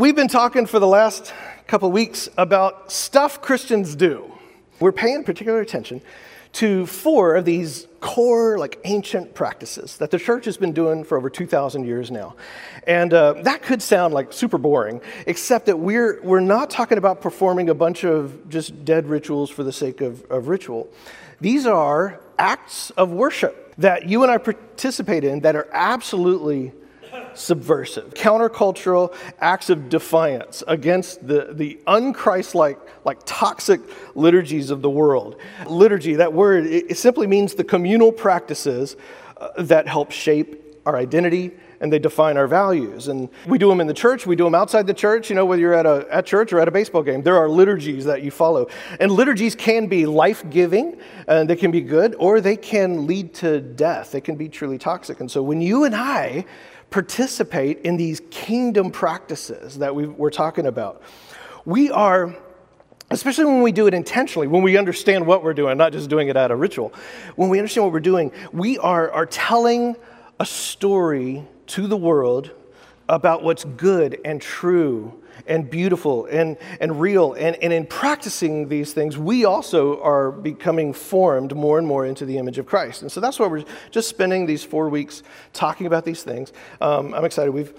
we've been talking for the last couple weeks about stuff Christians do. We're paying particular attention to four of these core, like ancient practices that the church has been doing for over 2,000 years now. And uh, that could sound like super boring, except that we're, we're not talking about performing a bunch of just dead rituals for the sake of, of ritual. These are acts of worship that you and I participate in that are absolutely subversive, countercultural acts of defiance against the, the unchrist-like, like toxic liturgies of the world. Liturgy, that word, it, it simply means the communal practices uh, that help shape our identity and they define our values. And we do them in the church, we do them outside the church, you know, whether you're at, a, at church or at a baseball game. There are liturgies that you follow. And liturgies can be life giving, and they can be good, or they can lead to death. They can be truly toxic. And so when you and I participate in these kingdom practices that we are talking about. We are, especially when we do it intentionally, when we understand what we're doing, not just doing it out of ritual, when we understand what we're doing, we are, are telling a story to the world about what's good and true and beautiful and, and real. And, and in practicing these things, we also are becoming formed more and more into the image of Christ. And so that's why we're just spending these four weeks talking about these things. Um, I'm excited. We've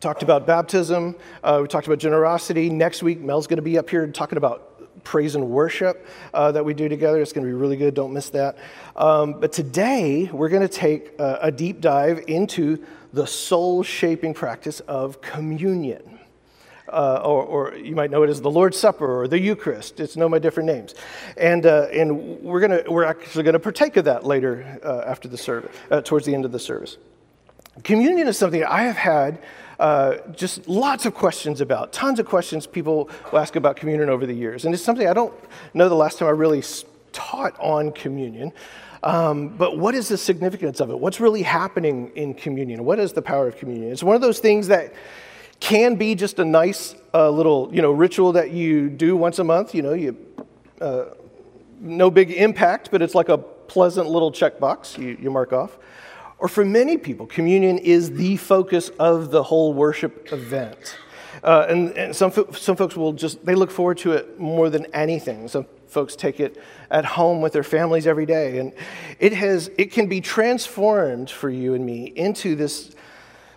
talked about baptism, uh, we talked about generosity. Next week, Mel's going to be up here talking about praise and worship uh, that we do together. It's going to be really good. Don't miss that. Um, but today, we're going to take a, a deep dive into the soul shaping practice of communion uh, or, or, you might know it as the Lord's Supper or the Eucharist. It's known by different names. And, uh, and we're, gonna, we're actually going to partake of that later uh, after the service, uh, towards the end of the service. Communion is something I have had uh, just lots of questions about, tons of questions people will ask about communion over the years. And it's something I don't know the last time I really taught on communion. Um, but what is the significance of it? What's really happening in communion? What is the power of communion? It's one of those things that can be just a nice uh, little you know ritual that you do once a month. You know, you uh, no big impact, but it's like a pleasant little checkbox you, you mark off. Or for many people, communion is the focus of the whole worship event. Uh, and, and some, some folks will just, they look forward to it more than anything. Some folks take it at home with their families every day. And it has, it can be transformed for you and me into this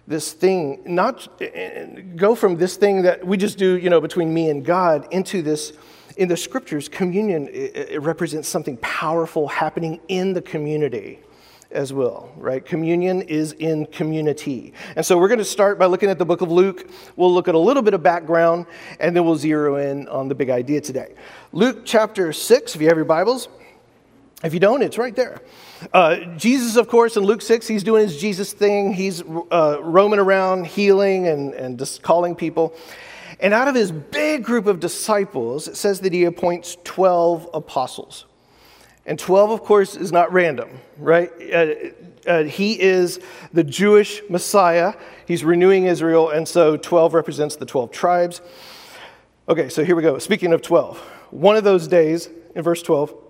this thing, not go from this thing that we just do, you know, between me and God into this. In the scriptures, communion it represents something powerful happening in the community as well, right? Communion is in community. And so we're going to start by looking at the book of Luke. We'll look at a little bit of background, and then we'll zero in on the big idea today. Luke chapter 6, if you have your Bibles. If you don't, it's right there. Uh, Jesus, of course, in Luke 6, he's doing his Jesus thing. He's uh, roaming around, healing and, and just calling people. And out of his big group of disciples, it says that he appoints 12 apostles. And 12, of course, is not random, right? Uh, uh, he is the Jewish Messiah. He's renewing Israel, and so 12 represents the 12 tribes. Okay, so here we go. Speaking of 12, one of those days, in verse 12,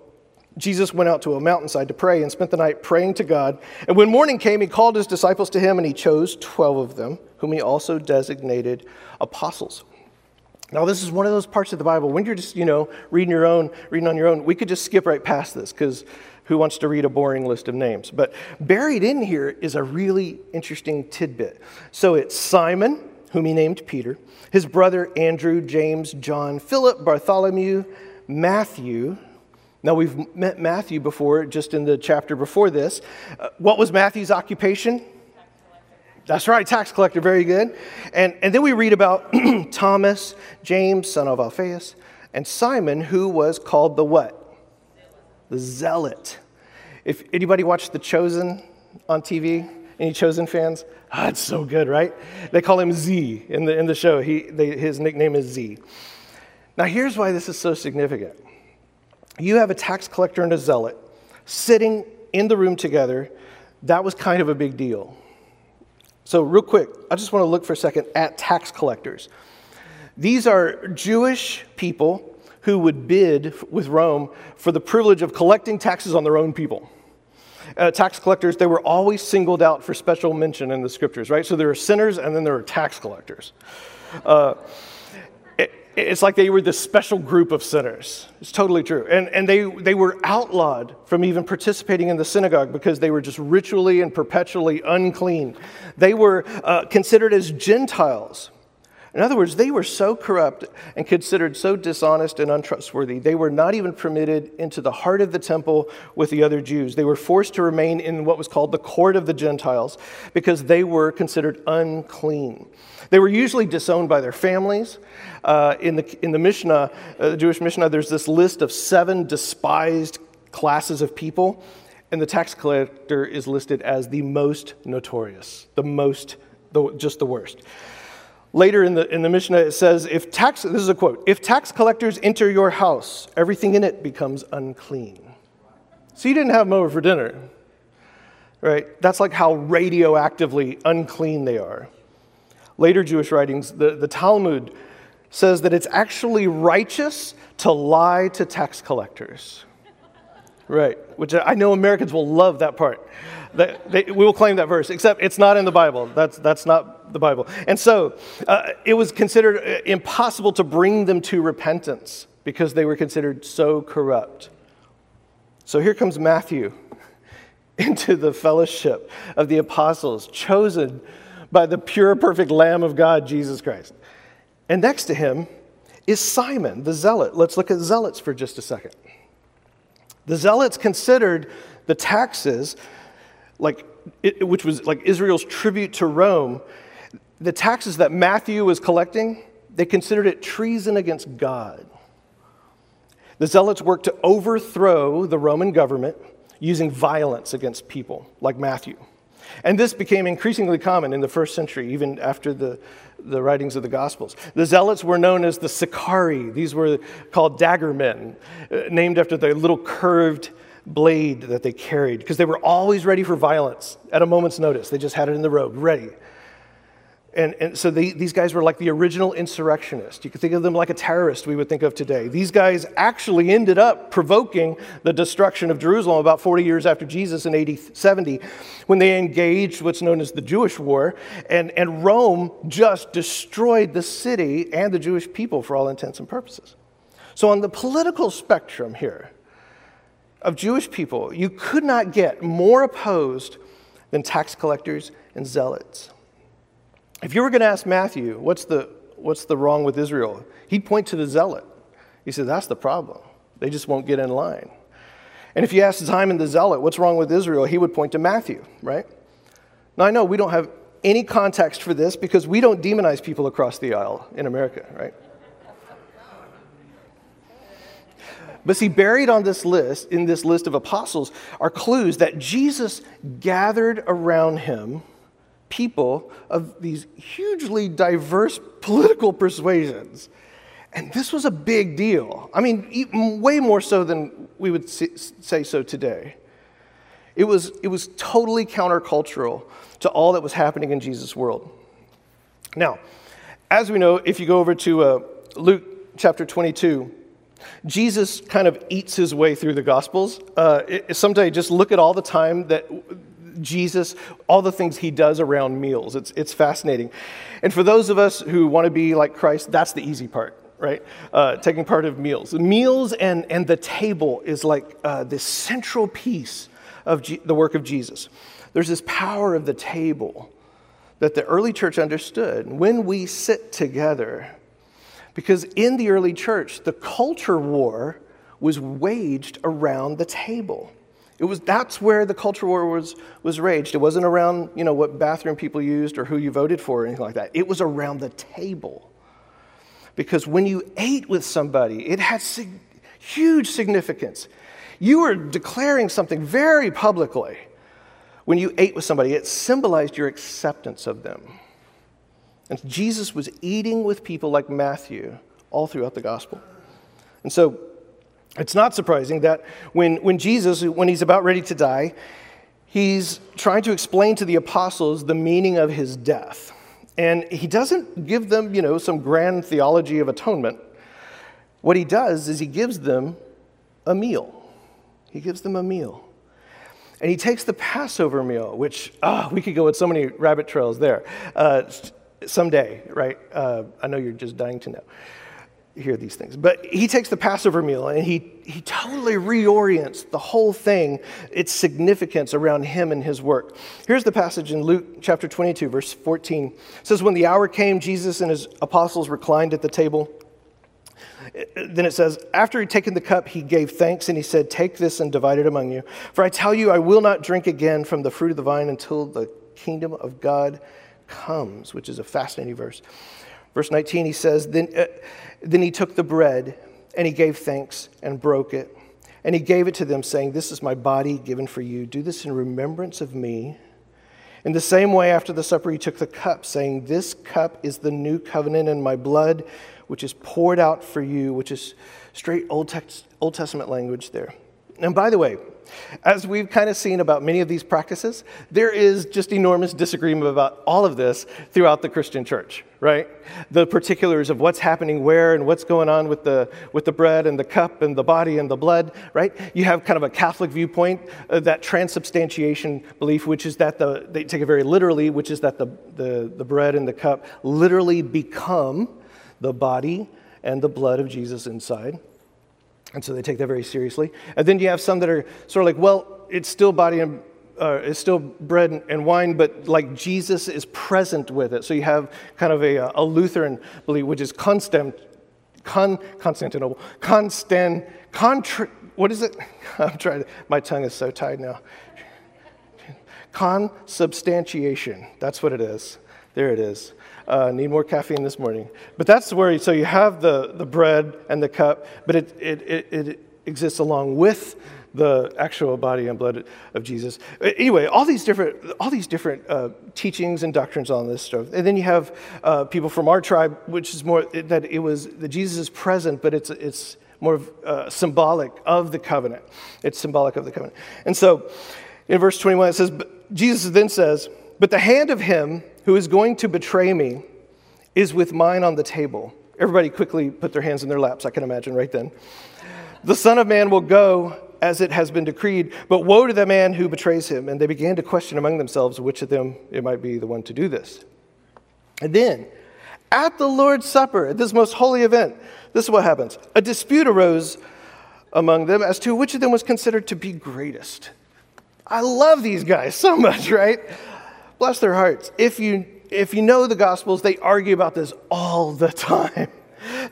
Jesus went out to a mountainside to pray and spent the night praying to God. And when morning came, he called his disciples to him, and he chose 12 of them, whom he also designated apostles. Now, this is one of those parts of the Bible when you're just, you know, reading your own, reading on your own, we could just skip right past this because who wants to read a boring list of names? But buried in here is a really interesting tidbit. So it's Simon, whom he named Peter, his brother Andrew, James, John, Philip, Bartholomew, Matthew, now, we've met Matthew before, just in the chapter before this. Uh, what was Matthew's occupation? That's right, tax collector, very good. And, and then we read about Thomas, James, son of Alphaeus, and Simon, who was called the what? The zealot. If anybody watched The Chosen on TV, any Chosen fans? Ah, it's so good, right? They call him Z in the, in the show. He, they, his nickname is Z. Now, here's why this is so significant you have a tax collector and a zealot sitting in the room together. That was kind of a big deal. So, real quick, I just want to look for a second at tax collectors. These are Jewish people who would bid with Rome for the privilege of collecting taxes on their own people. Uh, tax collectors, they were always singled out for special mention in the scriptures, right? So there are sinners and then there are tax collectors. Uh, it's like they were this special group of sinners. It's totally true. And, and they, they were outlawed from even participating in the synagogue because they were just ritually and perpetually unclean. They were uh, considered as Gentiles. In other words, they were so corrupt and considered so dishonest and untrustworthy, they were not even permitted into the heart of the temple with the other Jews. They were forced to remain in what was called the court of the Gentiles because they were considered unclean. They were usually disowned by their families. Uh, in, the, in the Mishnah, uh, the Jewish Mishnah, there's this list of seven despised classes of people, and the tax collector is listed as the most notorious, the most, the, just the worst. Later in the, in the Mishnah, it says, if tax, this is a quote, if tax collectors enter your house, everything in it becomes unclean. So you didn't have them over for dinner, right? That's like how radioactively unclean they are. Later Jewish writings, the, the Talmud says that it's actually righteous to lie to tax collectors. Right, which I know Americans will love that part. They, they, we will claim that verse, except it's not in the Bible. That's, that's not the Bible. And so uh, it was considered uh, impossible to bring them to repentance because they were considered so corrupt. So here comes Matthew into the fellowship of the apostles, chosen by the pure, perfect Lamb of God, Jesus Christ. And next to him is Simon, the zealot. Let's look at zealots for just a second. The zealots considered the taxes, like, which was like Israel's tribute to Rome, the taxes that Matthew was collecting, they considered it treason against God. The zealots worked to overthrow the Roman government using violence against people, like Matthew. And this became increasingly common in the first century, even after the, the writings of the Gospels. The Zealots were known as the Sicarii. These were called dagger men, uh, named after the little curved blade that they carried, because they were always ready for violence at a moment's notice. They just had it in the robe, ready. And, and so they, these guys were like the original insurrectionists. You could think of them like a terrorist we would think of today. These guys actually ended up provoking the destruction of Jerusalem about 40 years after Jesus in AD 70 when they engaged what's known as the Jewish War. And, and Rome just destroyed the city and the Jewish people for all intents and purposes. So, on the political spectrum here of Jewish people, you could not get more opposed than tax collectors and zealots. If you were going to ask Matthew, what's the, what's the wrong with Israel? He'd point to the zealot. He said, that's the problem. They just won't get in line. And if you asked Simon the zealot, what's wrong with Israel? He would point to Matthew, right? Now, I know we don't have any context for this because we don't demonize people across the aisle in America, right? But see, buried on this list, in this list of apostles, are clues that Jesus gathered around him people of these hugely diverse political persuasions. And this was a big deal. I mean, way more so than we would say so today. It was, it was totally countercultural to all that was happening in Jesus' world. Now, as we know, if you go over to uh, Luke chapter 22, Jesus kind of eats his way through the Gospels. Uh, it, someday, just look at all the time that Jesus, all the things he does around meals. It's, it's fascinating. And for those of us who want to be like Christ, that's the easy part, right? Uh, taking part of meals. Meals and, and the table is like uh, this central piece of G- the work of Jesus. There's this power of the table that the early church understood when we sit together. Because in the early church, the culture war was waged around the table. It was, that's where the culture war was, was raged. It wasn't around you know, what bathroom people used or who you voted for or anything like that. It was around the table. Because when you ate with somebody, it had sig- huge significance. You were declaring something very publicly when you ate with somebody, it symbolized your acceptance of them. And Jesus was eating with people like Matthew all throughout the gospel. And so it's not surprising that when, when Jesus, when he's about ready to die, he's trying to explain to the apostles the meaning of his death. And he doesn't give them, you know, some grand theology of atonement. What he does is he gives them a meal. He gives them a meal. And he takes the Passover meal, which, ah, oh, we could go with so many rabbit trails there. Uh, someday, right? Uh, I know you're just dying to know hear these things. But he takes the Passover meal and he, he totally reorients the whole thing, its significance around him and his work. Here's the passage in Luke chapter 22, verse 14. It says, When the hour came, Jesus and his apostles reclined at the table. Then it says, After he'd taken the cup, he gave thanks and he said, Take this and divide it among you. For I tell you, I will not drink again from the fruit of the vine until the kingdom of God comes, which is a fascinating verse. Verse 19, he says, then, uh, then he took the bread and he gave thanks and broke it. And he gave it to them, saying, This is my body given for you. Do this in remembrance of me. In the same way, after the supper, he took the cup, saying, This cup is the new covenant in my blood, which is poured out for you, which is straight Old, text, Old Testament language there. And by the way, as we've kind of seen about many of these practices, there is just enormous disagreement about all of this throughout the Christian church, right? The particulars of what's happening where and what's going on with the, with the bread and the cup and the body and the blood, right? You have kind of a Catholic viewpoint, uh, that transubstantiation belief, which is that the, they take it very literally, which is that the, the, the bread and the cup literally become the body and the blood of Jesus inside. And so they take that very seriously. And then you have some that are sort of like, well, it's still body and uh, it's still bread and wine, but like Jesus is present with it. So you have kind of a, a Lutheran belief, which is constant, con, Constantinople, constant, contra, what is it? I'm trying to, my tongue is so tied now. Consubstantiation. That's what it is. There it is. Uh, need more caffeine this morning. But that's where, so you have the, the bread and the cup, but it, it, it, it exists along with the actual body and blood of Jesus. Anyway, all these different, all these different uh, teachings and doctrines on this stuff. And then you have uh, people from our tribe, which is more that it was that Jesus is present, but it's it's more uh, symbolic of the covenant. It's symbolic of the covenant. And so, in verse 21, it says, Jesus then says, "But the hand of him who is going to betray me is with mine on the table. Everybody quickly put their hands in their laps, I can imagine right then. The Son of Man will go as it has been decreed, but woe to the man who betrays him. And they began to question among themselves which of them it might be the one to do this. And then, at the Lord's Supper, at this most holy event, this is what happens. A dispute arose among them as to which of them was considered to be greatest. I love these guys so much, right? Bless their hearts. If you, if you know the Gospels, they argue about this all the time.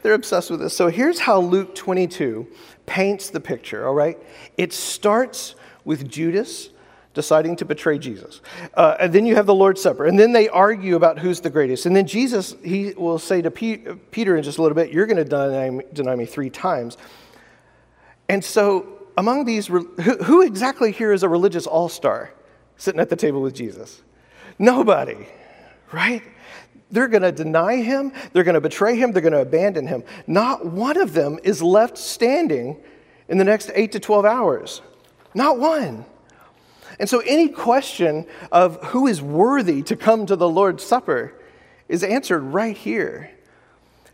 They're obsessed with this. So here's how Luke 22 paints the picture, all right? It starts with Judas deciding to betray Jesus. Uh, and then you have the Lord's Supper. And then they argue about who's the greatest. And then Jesus, he will say to Peter in just a little bit, You're going to deny, deny me three times. And so, among these, who, who exactly here is a religious all star sitting at the table with Jesus? Nobody, right? They're going to deny him, they're going to betray him, they're going to abandon him. Not one of them is left standing in the next 8 to 12 hours. Not one. And so, any question of who is worthy to come to the Lord's Supper is answered right here.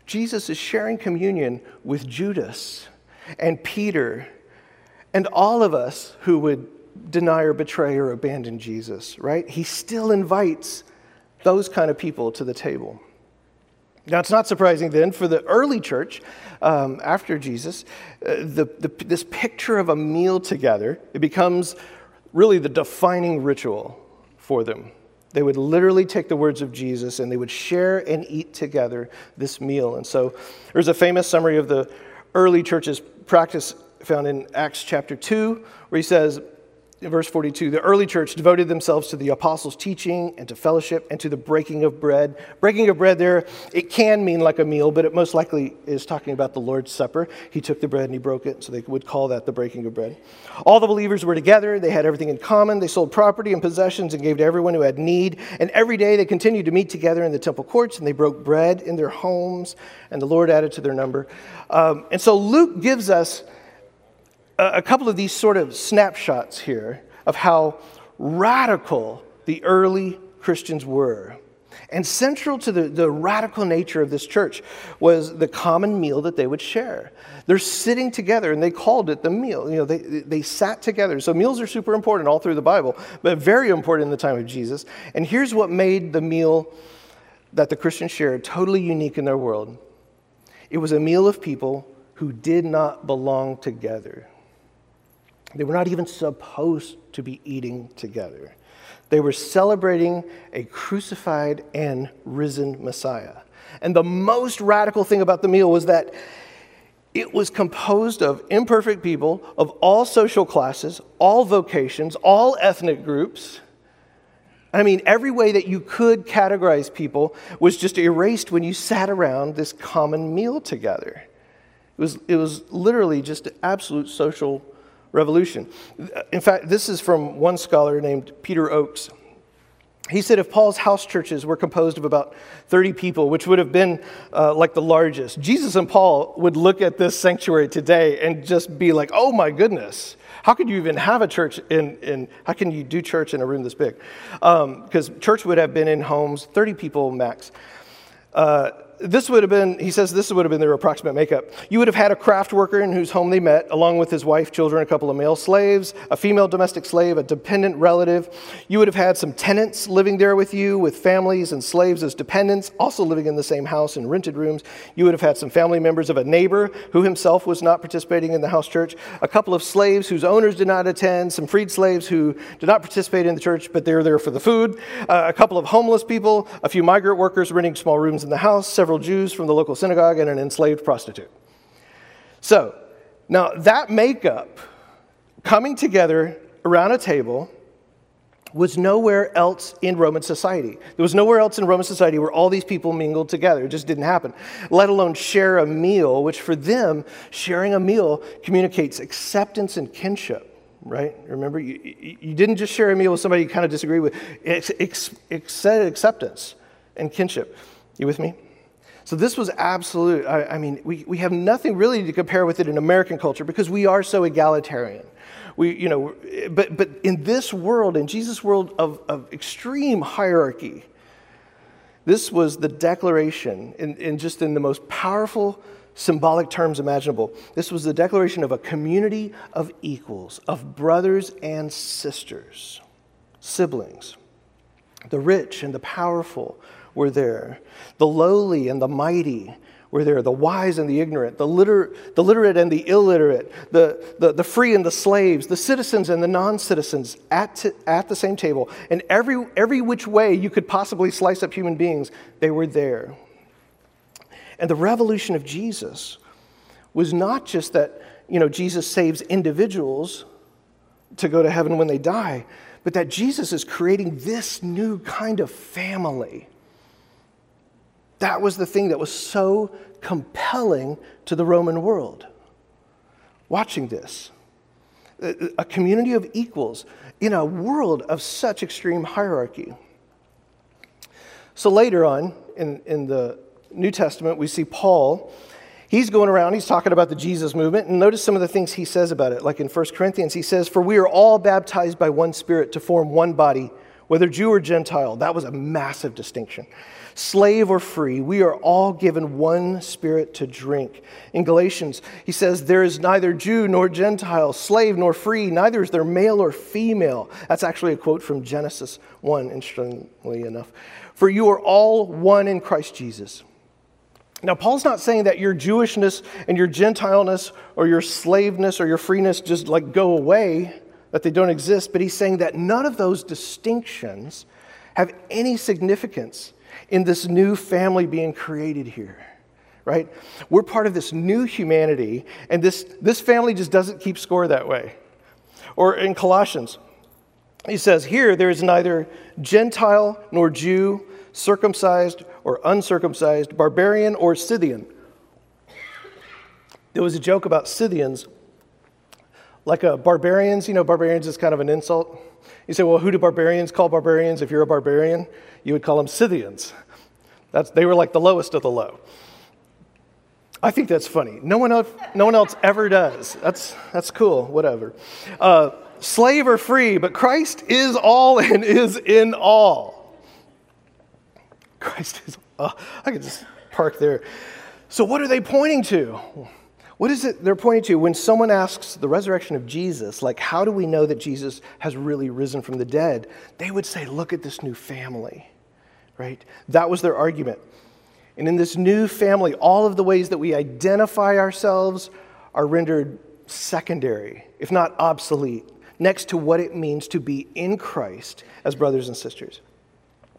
Jesus is sharing communion with Judas and Peter and all of us who would deny or betray or abandon Jesus, right? He still invites those kind of people to the table. Now, it's not surprising then for the early church um, after Jesus, uh, the, the, this picture of a meal together, it becomes really the defining ritual for them. They would literally take the words of Jesus and they would share and eat together this meal. And so there's a famous summary of the early church's practice found in Acts chapter 2, where he says, verse 42 the early church devoted themselves to the apostles' teaching and to fellowship and to the breaking of bread. Breaking of bread there, it can mean like a meal, but it most likely is talking about the Lord's Supper. He took the bread and he broke it, so they would call that the breaking of bread. All the believers were together, they had everything in common. They sold property and possessions and gave to everyone who had need. And every day they continued to meet together in the temple courts and they broke bread in their homes, and the Lord added to their number. Um, and so Luke gives us a couple of these sort of snapshots here of how radical the early Christians were. And central to the, the radical nature of this church was the common meal that they would share. They're sitting together, and they called it the meal. You know, they, they sat together. So meals are super important all through the Bible, but very important in the time of Jesus. And here's what made the meal that the Christians shared, totally unique in their world. It was a meal of people who did not belong together. They were not even supposed to be eating together. They were celebrating a crucified and risen Messiah. And the most radical thing about the meal was that it was composed of imperfect people of all social classes, all vocations, all ethnic groups. I mean, every way that you could categorize people was just erased when you sat around this common meal together. It was, it was literally just an absolute social revolution. In fact, this is from one scholar named Peter Oakes. He said if Paul's house churches were composed of about 30 people, which would have been uh, like the largest, Jesus and Paul would look at this sanctuary today and just be like, oh my goodness, how could you even have a church in, in how can you do church in a room this big? Because um, church would have been in homes, 30 people max. Uh, this would have been, he says, this would have been their approximate makeup. You would have had a craft worker in whose home they met, along with his wife, children, a couple of male slaves, a female domestic slave, a dependent relative. You would have had some tenants living there with you, with families and slaves as dependents, also living in the same house in rented rooms. You would have had some family members of a neighbor who himself was not participating in the house church, a couple of slaves whose owners did not attend, some freed slaves who did not participate in the church, but they were there for the food, uh, a couple of homeless people, a few migrant workers renting small rooms in the house, several several Jews from the local synagogue, and an enslaved prostitute. So, now that makeup coming together around a table was nowhere else in Roman society. There was nowhere else in Roman society where all these people mingled together. It just didn't happen, let alone share a meal, which for them, sharing a meal communicates acceptance and kinship. Right? Remember, you, you didn't just share a meal with somebody you kind of disagree with. It's, it's, acceptance and kinship. You with me? So this was absolute. I, I, mean, we, we have nothing really to compare with it in American culture because we are so egalitarian. We, you know, but, but in this world, in Jesus' world of, of extreme hierarchy, this was the declaration, in, in just in the most powerful symbolic terms imaginable. This was the declaration of a community of equals, of brothers and sisters, siblings, the rich and the powerful were there. The lowly and the mighty were there. The wise and the ignorant, the, liter- the literate and the illiterate, the, the, the free and the slaves, the citizens and the non citizens at, t- at the same table. And every, every which way you could possibly slice up human beings, they were there. And the revolution of Jesus was not just that, you know, Jesus saves individuals to go to heaven when they die, but that Jesus is creating this new kind of family that was the thing that was so compelling to the Roman world. Watching this, a community of equals in a world of such extreme hierarchy. So later on in, in the New Testament, we see Paul. He's going around, he's talking about the Jesus movement, and notice some of the things he says about it. Like in 1 Corinthians, he says, For we are all baptized by one Spirit to form one body, whether Jew or Gentile. That was a massive distinction slave or free, we are all given one spirit to drink. In Galatians, he says, There is neither Jew nor Gentile, slave nor free, neither is there male or female. That's actually a quote from Genesis 1, interestingly enough. For you are all one in Christ Jesus. Now, Paul's not saying that your Jewishness and your Gentileness or your slaveness or your freeness just like go away, that they don't exist, but he's saying that none of those distinctions have any significance in this new family being created here, right? We're part of this new humanity, and this, this family just doesn't keep score that way. Or in Colossians, he says, Here there is neither Gentile nor Jew, circumcised or uncircumcised, barbarian or Scythian. There was a joke about Scythians, like a barbarians, you know, barbarians is kind of an insult. You say, well, who do barbarians call barbarians? If you're a barbarian, you would call them Scythians. That's, they were like the lowest of the low. I think that's funny. No one else, no one else ever does. That's, that's cool, whatever. Uh, slave or free, but Christ is all and is in all. Christ is, oh, I could just park there. So, what are they pointing to? What is it they're pointing to when someone asks the resurrection of Jesus, like, how do we know that Jesus has really risen from the dead? They would say, look at this new family right? That was their argument. And in this new family, all of the ways that we identify ourselves are rendered secondary, if not obsolete, next to what it means to be in Christ as brothers and sisters.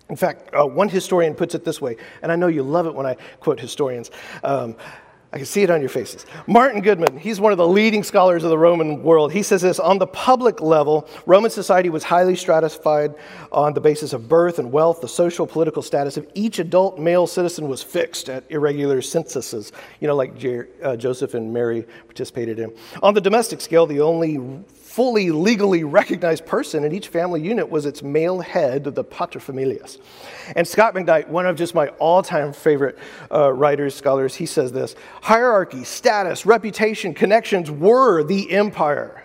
In fact, uh, one historian puts it this way, and I know you love it when I quote historians. Um, I can see it on your faces. Martin Goodman, he's one of the leading scholars of the Roman world. He says this on the public level, Roman society was highly stratified on the basis of birth and wealth. The social political status of each adult male citizen was fixed at irregular censuses, you know, like Jer- uh, Joseph and Mary participated in. On the domestic scale, the only fully legally recognized person in each family unit was its male head, the paterfamilias. And Scot McKnight, one of just my all time favorite uh, writers, scholars, he says this hierarchy, status, reputation, connections were the empire.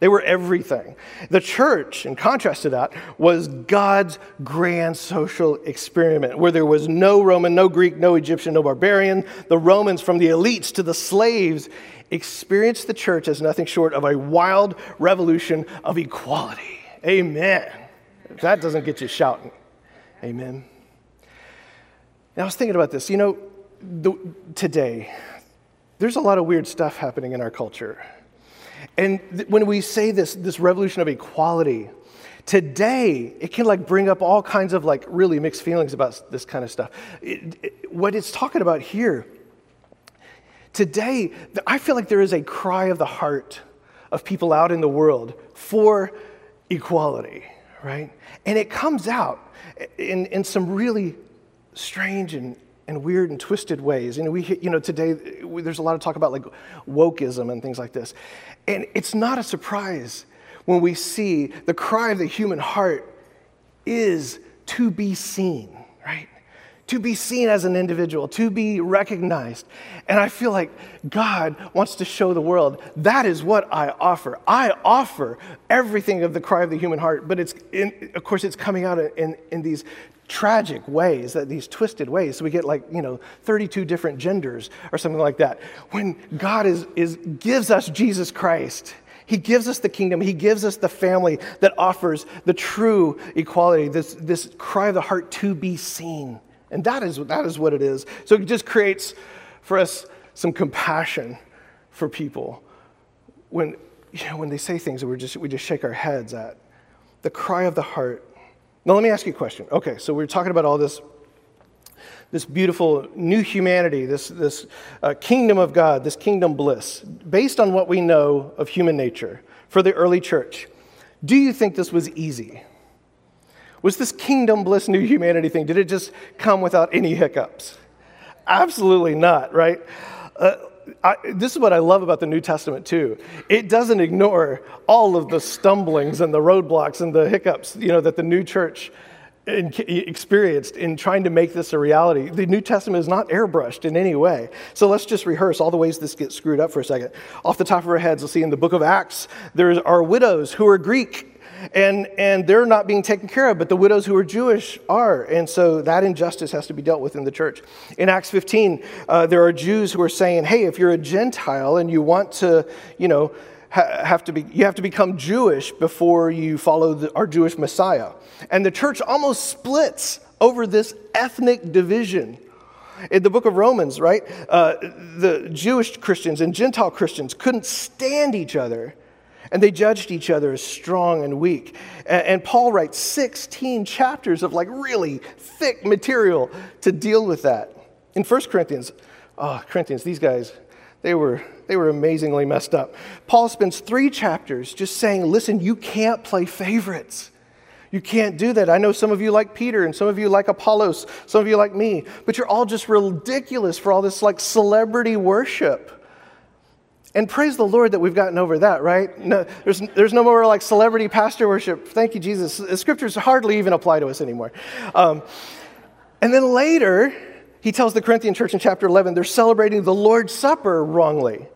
They were everything. The church, in contrast to that, was God's grand social experiment where there was no Roman, no Greek, no Egyptian, no barbarian. The Romans, from the elites to the slaves, experienced the church as nothing short of a wild revolution of equality. Amen. If that doesn't get you shouting, amen. I was thinking about this. You know, the, today, there's a lot of weird stuff happening in our culture. And th- when we say this, this revolution of equality, today it can like bring up all kinds of like really mixed feelings about this kind of stuff. It, it, what it's talking about here Today, I feel like there is a cry of the heart of people out in the world for equality, right? And it comes out in, in some really strange and, and weird and twisted ways. You know, we, you know, today there's a lot of talk about like wokeism and things like this. And it's not a surprise when we see the cry of the human heart is to be seen? To be seen as an individual, to be recognized. And I feel like God wants to show the world that is what I offer. I offer everything of the cry of the human heart, but it's, in, of course, it's coming out in, in these tragic ways, that these twisted ways. So we get like, you know, 32 different genders or something like that. When God is, is, gives us Jesus Christ, he gives us the kingdom. He gives us the family that offers the true equality, this, this cry of the heart to be seen. And that is, that is what it is. So it just creates for us some compassion for people when, you know, when they say things that we just, we just shake our heads at. The cry of the heart. Now, let me ask you a question. Okay, so we're talking about all this, this beautiful new humanity, this, this uh, kingdom of God, this kingdom bliss, based on what we know of human nature for the early church. Do you think this was easy? Was this kingdom bliss new humanity thing, did it just come without any hiccups? Absolutely not, right? Uh, I, this is what I love about the New Testament too. It doesn't ignore all of the stumblings and the roadblocks and the hiccups, you know, that the new church in, experienced in trying to make this a reality. The New Testament is not airbrushed in any way. So let's just rehearse all the ways this gets screwed up for a second. Off the top of our heads, we'll see in the book of Acts, there are widows who are Greek and, and they're not being taken care of, but the widows who are Jewish are. And so that injustice has to be dealt with in the church. In Acts 15, uh, there are Jews who are saying, hey, if you're a Gentile and you want to, you know, ha- have to be, you have to become Jewish before you follow the, our Jewish Messiah. And the church almost splits over this ethnic division. In the book of Romans, right, uh, the Jewish Christians and Gentile Christians couldn't stand each other and they judged each other as strong and weak. And, Paul writes 16 chapters of like really thick material to deal with that. In 1 Corinthians, oh, Corinthians, these guys, they were, they were amazingly messed up. Paul spends three chapters just saying, listen, you can't play favorites. You can't do that. I know some of you like Peter and some of you like Apollos, some of you like me, but you're all just ridiculous for all this like celebrity worship. And praise the Lord that we've gotten over that, right? No, there's, there's no more like celebrity pastor worship. Thank you, Jesus. The scriptures hardly even apply to us anymore. Um, and then later, he tells the Corinthian church in chapter 11 they're celebrating the Lord's Supper wrongly.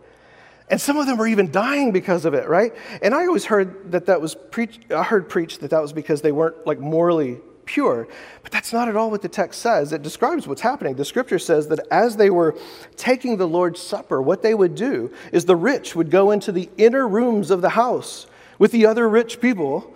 And some of them are even dying because of it, right? And I always heard that that was preached, I heard preached that that was because they weren't like morally pure. But that's not at all what the text says. It describes what's happening. The scripture says that as they were taking the Lord's Supper, what they would do is the rich would go into the inner rooms of the house with the other rich people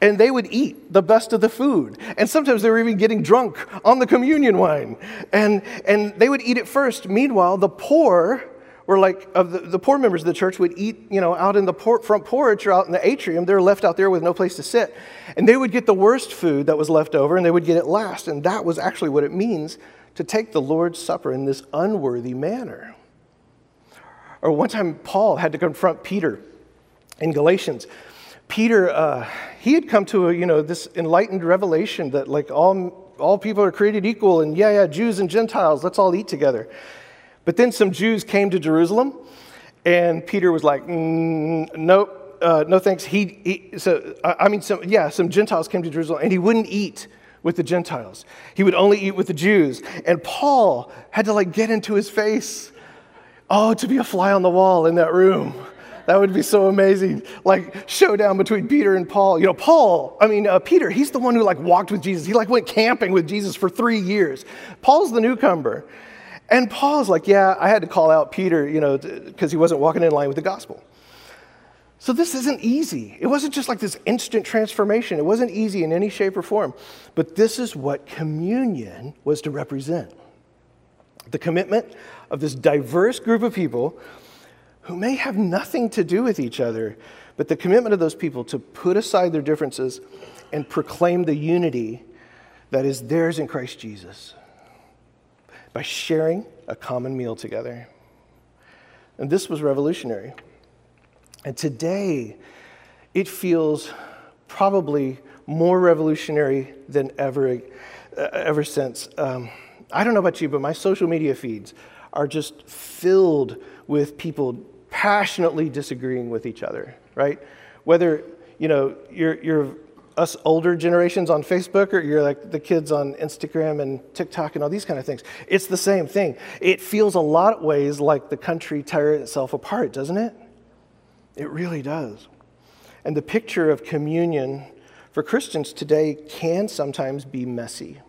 and they would eat the best of the food. And sometimes they were even getting drunk on the communion wine. And, and they would eat it first. Meanwhile, the poor were like, of the, the poor members of the church would eat, you know, out in the por- front porch or out in the atrium. They're left out there with no place to sit. And they would get the worst food that was left over and they would get it last. And that was actually what it means to take the Lord's Supper in this unworthy manner. Or one time, Paul had to confront Peter in Galatians. Peter, uh, he had come to a, you know this enlightened revelation that like all all people are created equal, and yeah, yeah, Jews and Gentiles, let's all eat together. But then some Jews came to Jerusalem, and Peter was like, mm, nope, uh, no thanks. He, he so I mean, some yeah, some Gentiles came to Jerusalem, and he wouldn't eat with the Gentiles. He would only eat with the Jews. And Paul had to like get into his face. Oh, to be a fly on the wall in that room. That would be so amazing. Like showdown between Peter and Paul. You know, Paul, I mean, uh, Peter, he's the one who like walked with Jesus. He like went camping with Jesus for three years. Paul's the newcomer. And Paul's like, yeah, I had to call out Peter, you know, because he wasn't walking in line with the gospel. So this isn't easy. It wasn't just like this instant transformation. It wasn't easy in any shape or form. But this is what communion was to represent. The commitment of this diverse group of people who may have nothing to do with each other, but the commitment of those people to put aside their differences and proclaim the unity that is theirs in Christ Jesus by sharing a common meal together. And this was revolutionary. And today, it feels probably more revolutionary than ever, uh, ever since. Um, I don't know about you, but my social media feeds are just filled with people passionately disagreeing with each other, right? Whether, you know, you're, you're us older generations on Facebook or you're like the kids on Instagram and TikTok and all these kind of things. It's the same thing. It feels a lot of ways like the country tearing itself apart, doesn't it? It really does. And the picture of communion for Christians today can sometimes be messy,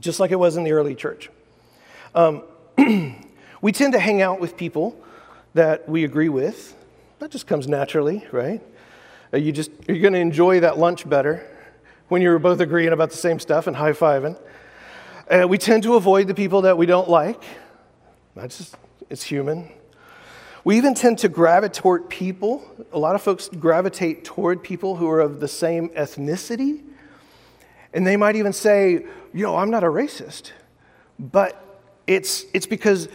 just like it was in the early church. Um, we tend to hang out with people that we agree with. That just comes naturally, right? Uh, you just, you're going to enjoy that lunch better when you're both agreeing about the same stuff and high fiving. Uh, we tend to avoid the people that we don't like. That's just, it's human. We even tend to gravitate toward people. A lot of folks gravitate toward people who are of the same ethnicity. And they might even say, you know, I'm not a racist. But it's, it's because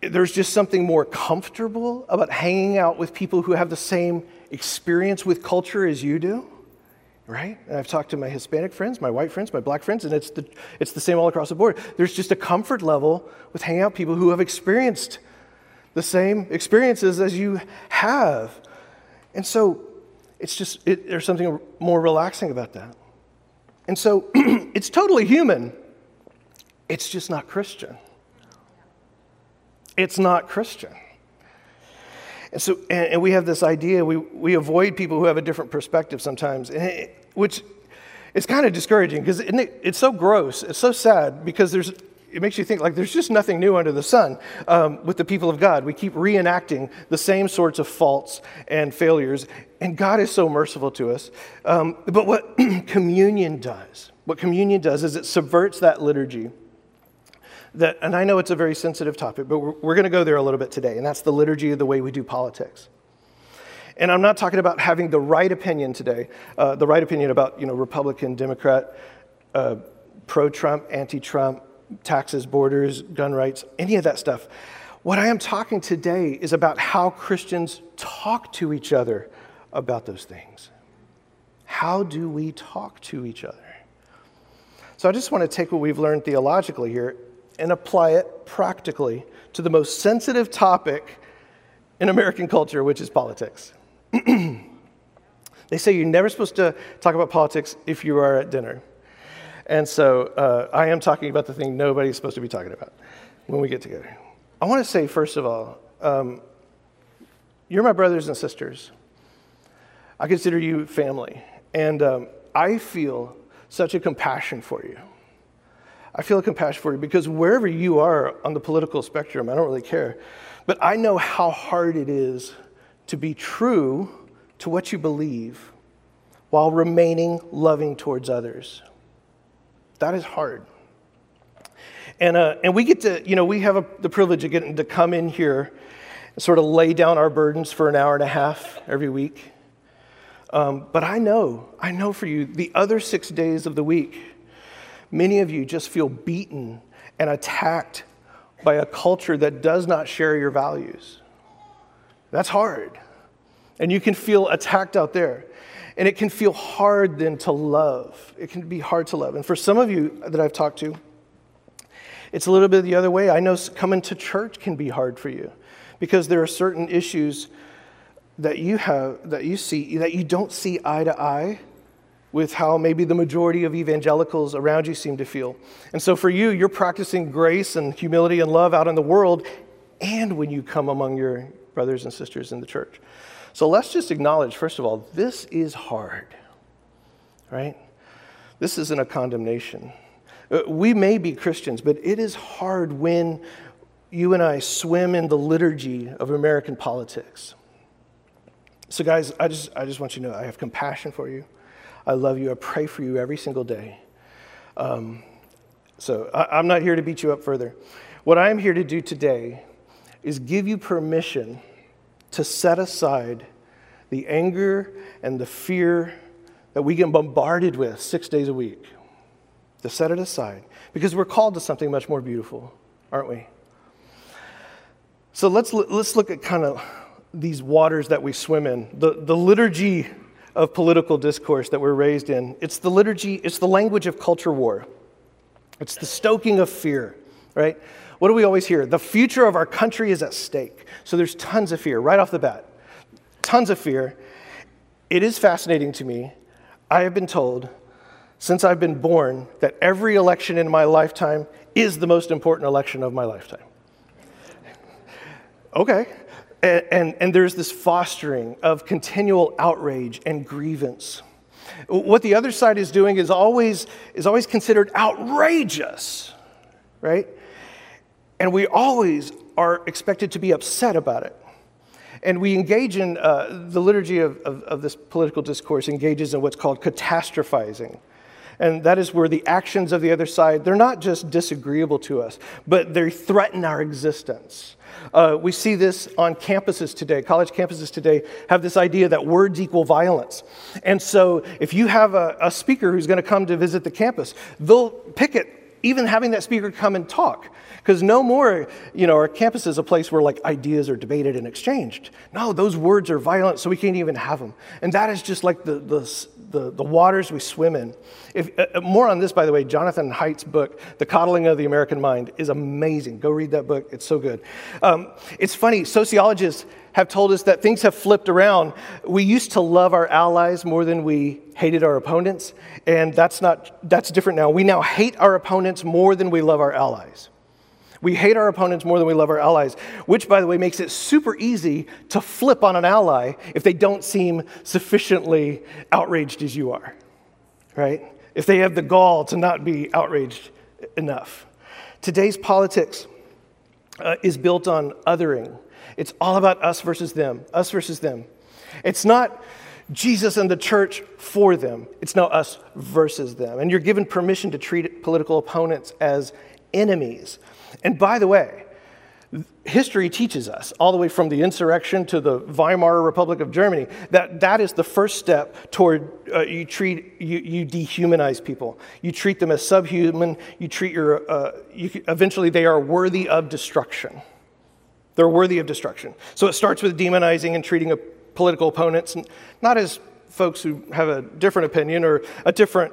there's just something more comfortable about hanging out with people who have the same experience with culture as you do, right? And I've talked to my Hispanic friends, my white friends, my black friends, and it's the, it's the same all across the board. There's just a comfort level with hanging out people who have experienced the same experiences as you have. And so it's just, it, there's something more relaxing about that. And so it's totally human, it's just not Christian it's not Christian. And so, and, and, we have this idea, we, we avoid people who have a different perspective sometimes, it, which is kind of discouraging because it, it's so gross, it's so sad because there's, it makes you think like there's just nothing new under the sun um, with the people of God. We keep reenacting the same sorts of faults and failures, and God is so merciful to us. Um, but what communion does, what communion does is it subverts that liturgy that, and I know it's a very sensitive topic, but we're, we're going to go there a little bit today, and that's the liturgy of the way we do politics. And I'm not talking about having the right opinion today, uh, the right opinion about you know Republican, Democrat, uh, pro-Trump, anti-Trump, taxes, borders, gun rights, any of that stuff. What I am talking today is about how Christians talk to each other about those things. How do we talk to each other? So I just want to take what we've learned theologically here and apply it practically to the most sensitive topic in American culture, which is politics. they say you're never supposed to talk about politics if you are at dinner. And so uh, I am talking about the thing nobody's supposed to be talking about when we get together. I want to say, first of all, um, you're my brothers and sisters. I consider you family. And um, I feel such a compassion for you. I feel a compassion for you because wherever you are on the political spectrum, I don't really care. But I know how hard it is to be true to what you believe while remaining loving towards others. That is hard. And, uh, and we get to, you know, we have a, the privilege of getting to come in here and sort of lay down our burdens for an hour and a half every week. Um, but I know, I know for you, the other six days of the week, many of you just feel beaten and attacked by a culture that does not share your values. That's hard. And you can feel attacked out there. And it can feel hard then to love. It can be hard to love. And for some of you that I've talked to, it's a little bit the other way. I know coming to church can be hard for you because there are certain issues that you have, that you see, that you don't see eye to eye with how maybe the majority of evangelicals around you seem to feel. And so for you, you're practicing grace and humility and love out in the world and when you come among your brothers and sisters in the church. So let's just acknowledge, first of all, this is hard, right? This isn't a condemnation. Uh, we may be Christians, but it is hard when you and I swim in the liturgy of American politics. So, guys, I just, I just want you to know I have compassion for you. I love you. I pray for you every single day. Um, so, I, I'm not here to beat you up further. What I'm here to do today is give you permission to set aside the anger and the fear that we get bombarded with six days a week, to set it aside because we're called to something much more beautiful, aren't we? So let's, let's look at kind of these waters that we swim in. The, the liturgy of political discourse that we're raised in, it's the liturgy, it's the language of culture war. It's the stoking of fear, right? What do we always hear? The future of our country is at stake. So there's tons of fear right off the bat. Tons of fear. It is fascinating to me. I have been told since I've been born that every election in my lifetime is the most important election of my lifetime. Okay. And, and, and, there's this fostering of continual outrage and grievance. What the other side is doing is always, is always considered outrageous, right? And we always are expected to be upset about it. And we engage in uh, the liturgy of, of, of this political discourse engages in what's called catastrophizing. And that is where the actions of the other side, they're not just disagreeable to us, but they threaten our existence. Uh, we see this on campuses today. College campuses today have this idea that words equal violence. And so if you have a, a speaker who's going to come to visit the campus, they'll pick it even having that speaker come and talk. Because no more, you know, our campus is a place where like ideas are debated and exchanged. No, those words are violent, so we can't even have them. And that is just like the, the, the, the waters we swim in. If, uh, uh more on this, by the way, Jonathan Haidt's book, The Coddling of the American Mind, is amazing. Go read that book, it's so good. Um, it's funny, sociologists have told us that things have flipped around. We used to love our allies more than we hated our opponents, and that's not that's different now. We now hate our opponents more than we love our allies. We hate our opponents more than we love our allies, which by the way makes it super easy to flip on an ally if they don't seem sufficiently outraged as you are. Right? If they have the gall to not be outraged enough. Today's politics uh, is built on othering it's all about us versus them, us versus them. It's not Jesus and the church for them, it's now us versus them. And you're given permission to treat political opponents as enemies. And by the way, history teaches us, all the way from the insurrection to the Weimar Republic of Germany, that that is the first step toward uh, you treat you, you dehumanize people. You treat them as subhuman. You treat your uh, you, eventually they are worthy of destruction. They're worthy of destruction. So it starts with demonizing and treating political opponents not as folks who have a different opinion or a different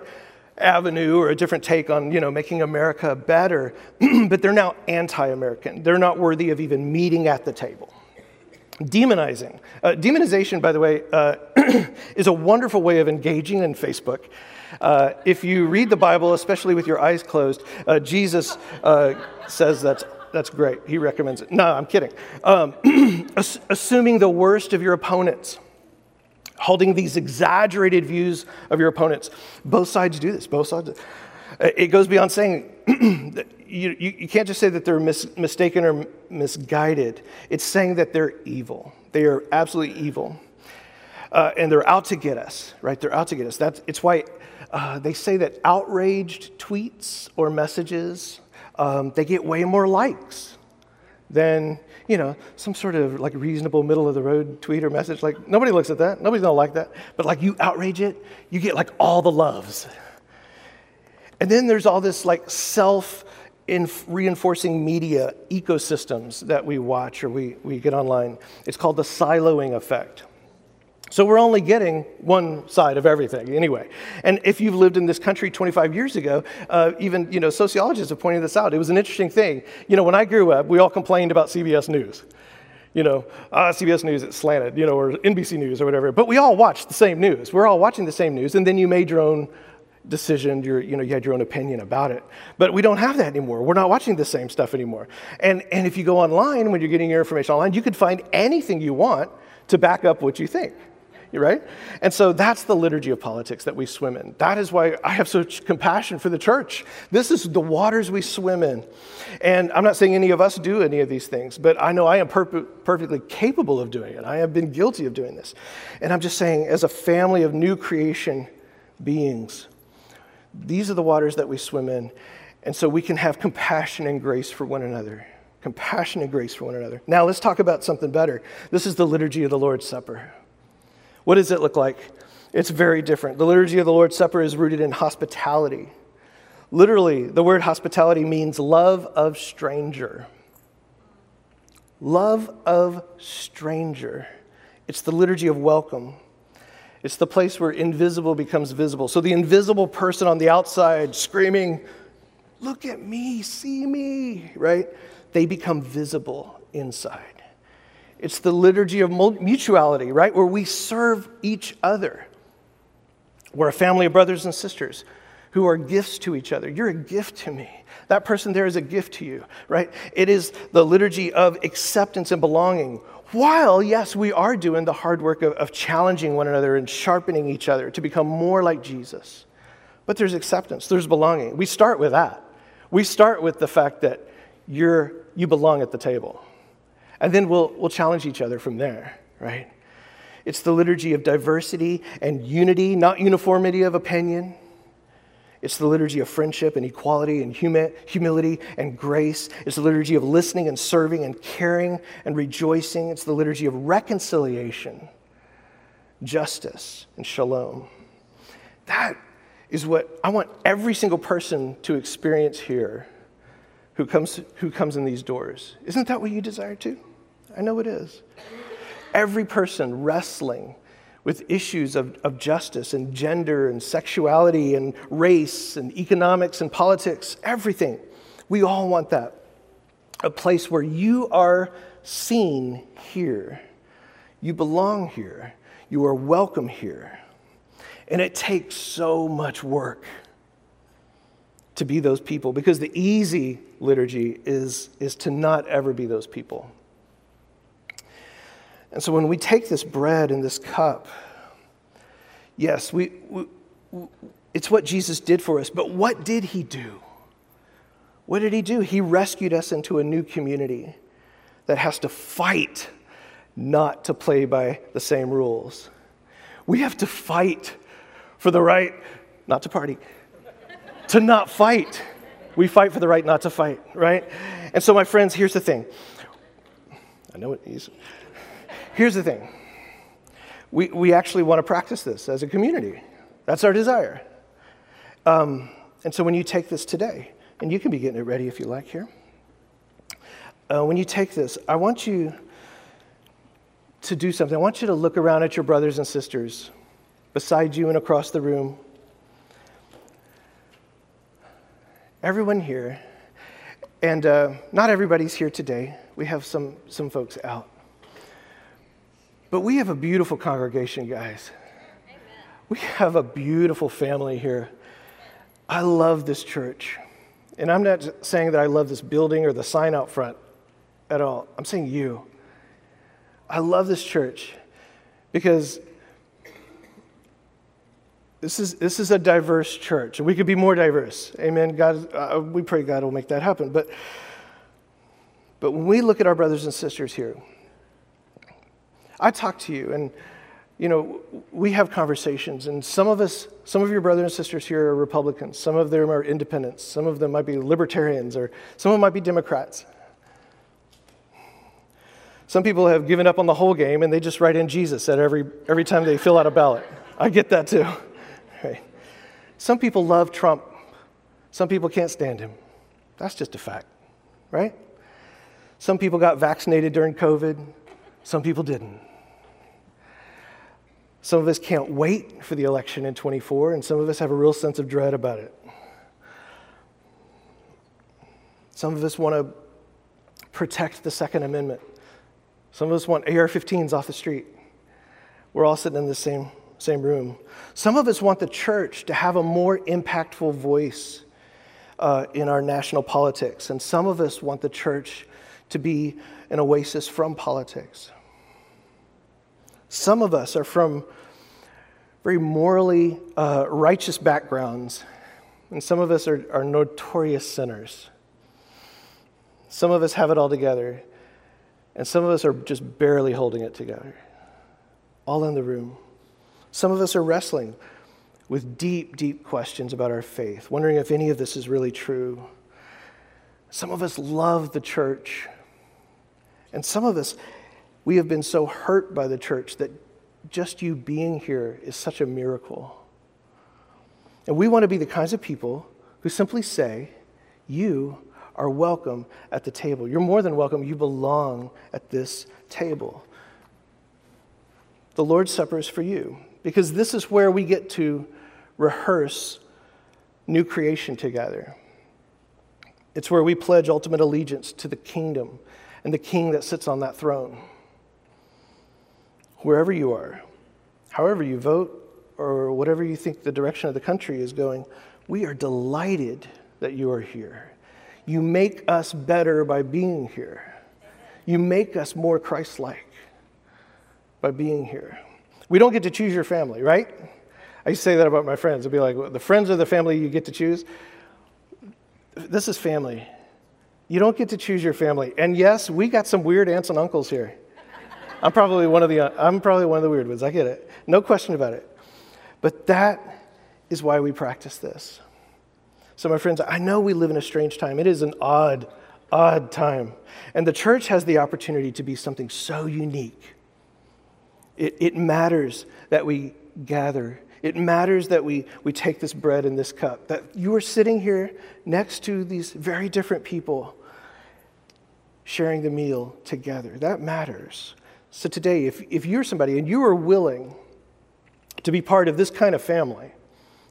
avenue or a different take on you know making America better, but they're now anti-American. They're not worthy of even meeting at the table. Demonizing. Uh, demonization, by the way, uh, is a wonderful way of engaging in Facebook. Uh, if you read the Bible, especially with your eyes closed, uh, Jesus uh, says that's that's great. He recommends it. No, I'm kidding. Um, assuming the worst of your opponents, holding these exaggerated views of your opponents. Both sides do this. Both sides. It goes beyond saying you, you, you, can't just say that they're mis- mistaken or misguided. It's saying that they're evil. They are absolutely evil. uh, and they're out to get us, right? They're out to get us. That's, it's why uh, they say that outraged tweets or messages, um, they get way more likes than, you know, some sort of like reasonable middle of the road tweet or message. Like, nobody looks at that. Nobody's gonna like that. But like, you outrage it, you get like all the loves. And then there's all this like self reinforcing media ecosystems that we watch or we, we get online. It's called the siloing effect. So we're only getting one side of everything anyway. And if you've lived in this country 25 years ago, uh, even you know sociologists have pointed this out. It was an interesting thing. You know, when I grew up, we all complained about CBS News. You know, ah, CBS News it's slanted, you know, or NBC News or whatever. But we all watched the same news. We're all watching the same news, and then you made your own decision, your, you know, you had your own opinion about it. But we don't have that anymore. We're not watching the same stuff anymore. And, and if you go online, when you're getting your information online, you can find anything you want to back up what you think right? And so that's the liturgy of politics that we swim in. That is why I have such compassion for the church. This is the waters we swim in. And I'm not saying any of us do any of these things, but I know I am per- perfectly capable of doing it. I have been guilty of doing this. And I'm just saying, as a family of new creation beings, these are the waters that we swim in. And so we can have compassion and grace for one another. Compassion and grace for one another. Now, let's talk about something better. This is the liturgy of the Lord's Supper. What does it look like? It's very different. The liturgy of the Lord's Supper is rooted in hospitality. Literally, the word hospitality means love of stranger. Love of stranger. It's the liturgy of welcome. It's the place where invisible becomes visible. So the invisible person on the outside screaming, Look at me, see me, right? They become visible inside. It's the liturgy of mutuality, right? Where we serve each other. We're a family of brothers and sisters who are gifts to each other. You're a gift to me. That person there is a gift to you, right? It is the liturgy of acceptance and belonging. While, yes, we are doing the hard work of, of challenging one another and sharpening each other to become more like Jesus. But there's acceptance, there's belonging. We start with that. We start with the fact that you're, you belong at the table. And then we'll, we'll challenge each other from there, right? It's the liturgy of diversity and unity, not uniformity of opinion. It's the liturgy of friendship and equality and humi- humility and grace. It's the liturgy of listening and serving and caring and rejoicing. It's the liturgy of reconciliation, justice, and shalom. That is what I want every single person to experience here who comes, who comes in these doors. Isn't that what you desire too? I know it is. Every person wrestling with issues of, of justice and gender and sexuality and race and economics and politics, everything. We all want that. A place where you are seen here, you belong here, you are welcome here. And it takes so much work to be those people because the easy liturgy is, is to not ever be those people. And so when we take this bread and this cup, yes, we, we, it's what Jesus did for us, but what did he do? What did he do? He rescued us into a new community that has to fight not to play by the same rules. We have to fight for the right not to party, to not fight. We fight for the right not to fight, right? And so, my friends, here's the thing. I know it is. Here's the thing we, we actually want to practice this as a community. That's our desire. Um, and so when you take this today, and you can be getting it ready if you like here, uh, when you take this, I want you to do something. I want you to look around at your brothers and sisters beside you and across the room. Everyone here, and uh, not everybody's here today. We have some, some folks out. But we have a beautiful congregation, guys. Amen. We have a beautiful family here. I love this church. And I'm not saying that I love this building or the sign out front at all. I'm saying you. I love this church because this is, this is a diverse church, and we could be more diverse. Amen. God, uh, we pray God will make that happen. But, but when we look at our brothers and sisters here, I talk to you, and you know, we have conversations, and some of us, some of your brothers and sisters here are Republicans, some of them are independents, some of them might be libertarians, or some of them might be Democrats. Some people have given up on the whole game and they just write in Jesus at every, every time they fill out a ballot. I get that too. Right. Some people love Trump, some people can't stand him. That's just a fact, right? Some people got vaccinated during COVID, some people didn't. Some of us can't wait for the election in 24, and some of us have a real sense of dread about it. Some of us want to protect the Second Amendment. Some of us want AR 15s off the street. We're all sitting in the same, same room. Some of us want the church to have a more impactful voice uh, in our national politics, and some of us want the church to be an oasis from politics. Some of us are from very morally uh, righteous backgrounds, and some of us are, are notorious sinners. Some of us have it all together, and some of us are just barely holding it together. All in the room. Some of us are wrestling with deep, deep questions about our faith, wondering if any of this is really true. Some of us love the church, and some of us we have been so hurt by the church that just you being here is such a miracle. And we want to be the kinds of people who simply say, You are welcome at the table. You're more than welcome. You belong at this table. The Lord's Supper is for you because this is where we get to rehearse new creation together. It's where we pledge ultimate allegiance to the kingdom and the king that sits on that throne wherever you are, however you vote, or whatever you think the direction of the country is going, we are delighted that you are here. You make us better by being here. You make us more Christ like by being here. We don't get to choose your family, right? I say that about my friends. I'd be like, the friends are the family you get to choose. This is family. You don't get to choose your family. And yes, we got some weird aunts and uncles here. I'm probably one of the I'm probably one of the weird ones. I get it. No question about it. But that is why we practice this. So my friends, I know we live in a strange time. It is an odd odd time. And the church has the opportunity to be something so unique. It, it matters that we gather. It matters that we, we take this bread and this cup, that you are sitting here next to these very different people sharing the meal together. That matters. So today, if, if you're somebody and you are willing to be part of this kind of family,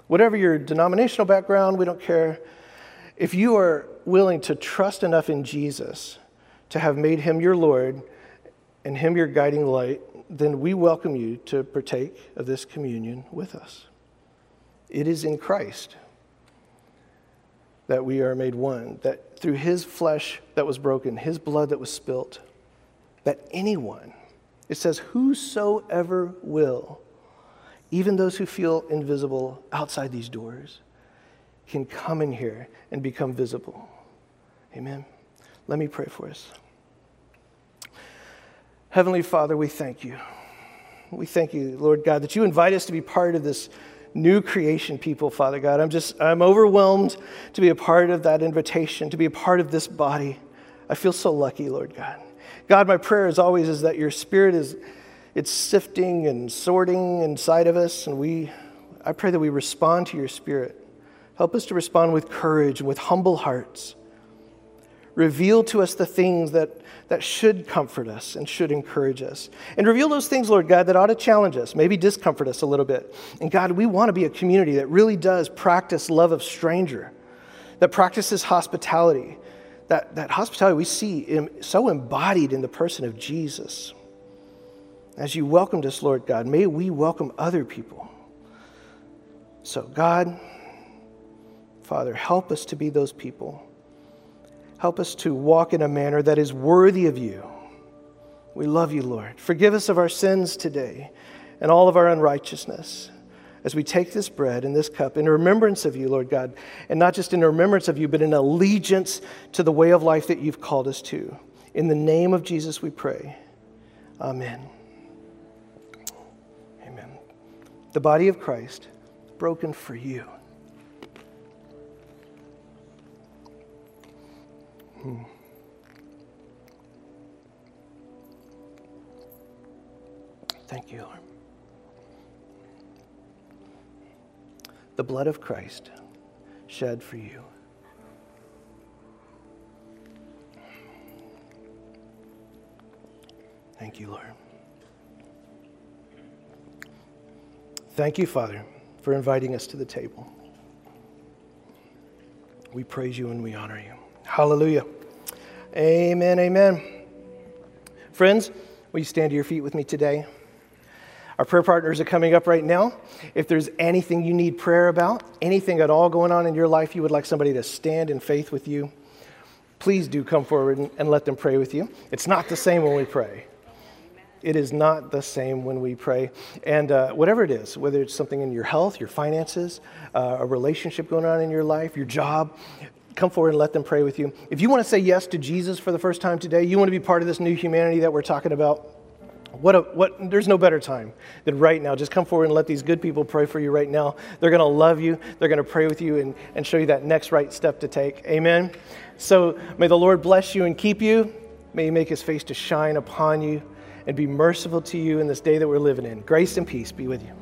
whatever your denominational background, we don't care. If you are willing to trust enough in Jesus to have made him your Lord and him your guiding light, then we welcome you to partake of this communion with us. It is in Christ that we are made one, that through his flesh that was broken, his blood that was spilt, that anyone it says, Whosoever will, even those who feel invisible outside these doors, can come in here and become visible. Amen. Let me pray for us. Heavenly Father, we thank you. We thank you, Lord God, that you invite us to be part of this new creation people, Father God. I'm just, I'm overwhelmed to be a part of that invitation, to be a part of this body. I feel so lucky, Lord God. God, my prayer is always is that your spirit is it's sifting and sorting inside of us and we I pray that we respond to your spirit. Help us to respond with courage and with humble hearts. Reveal to us the things that, that should comfort us and should encourage us. And reveal those things, Lord God, that ought to challenge us, maybe discomfort us a little bit. And God, we want to be a community that really does practice love of stranger, that practices hospitality, that, that hospitality we see so embodied in the person of Jesus. As you welcomed us, Lord God, may we welcome other people. So, God, Father, help us to be those people. Help us to walk in a manner that is worthy of you. We love you, Lord. Forgive us of our sins today and all of our unrighteousness as we take this bread and this cup in remembrance of you, Lord God, and not just in remembrance of you, but in allegiance to the way of life that you've called us to. In the name of Jesus, we pray. Amen. Amen. The body of Christ, broken for you. Hmm. Thank you, Lord. The blood of Christ shed for you. Thank you, Lord. Thank you, Father, for inviting us to the table. We praise you and we honor you. Hallelujah. Amen, amen. Friends, will you stand to your feet with me today? Our prayer partners are coming up right now. If there's anything you need prayer about, anything at all going on in your life you would like somebody to stand in faith with you, please do come forward and, and let them pray with you. It's not the same when we pray. It is not the same when we pray. And uh, whatever it is, whether it's something in your health, your finances, uh, a relationship going on in your life, your job, come forward and let them pray with you. If you want to say yes to Jesus for the first time today, you want to be part of this new humanity that we're talking about, what, a, what there's no better time than right now. Just come forward and let these good people pray for you right now. They're going to love you. They're going to pray with you and, and show you that next right step to take. Amen. So may the Lord bless you and keep you. May he make his face to shine upon you and be merciful to you in this day that we're living in. Grace and peace be with you.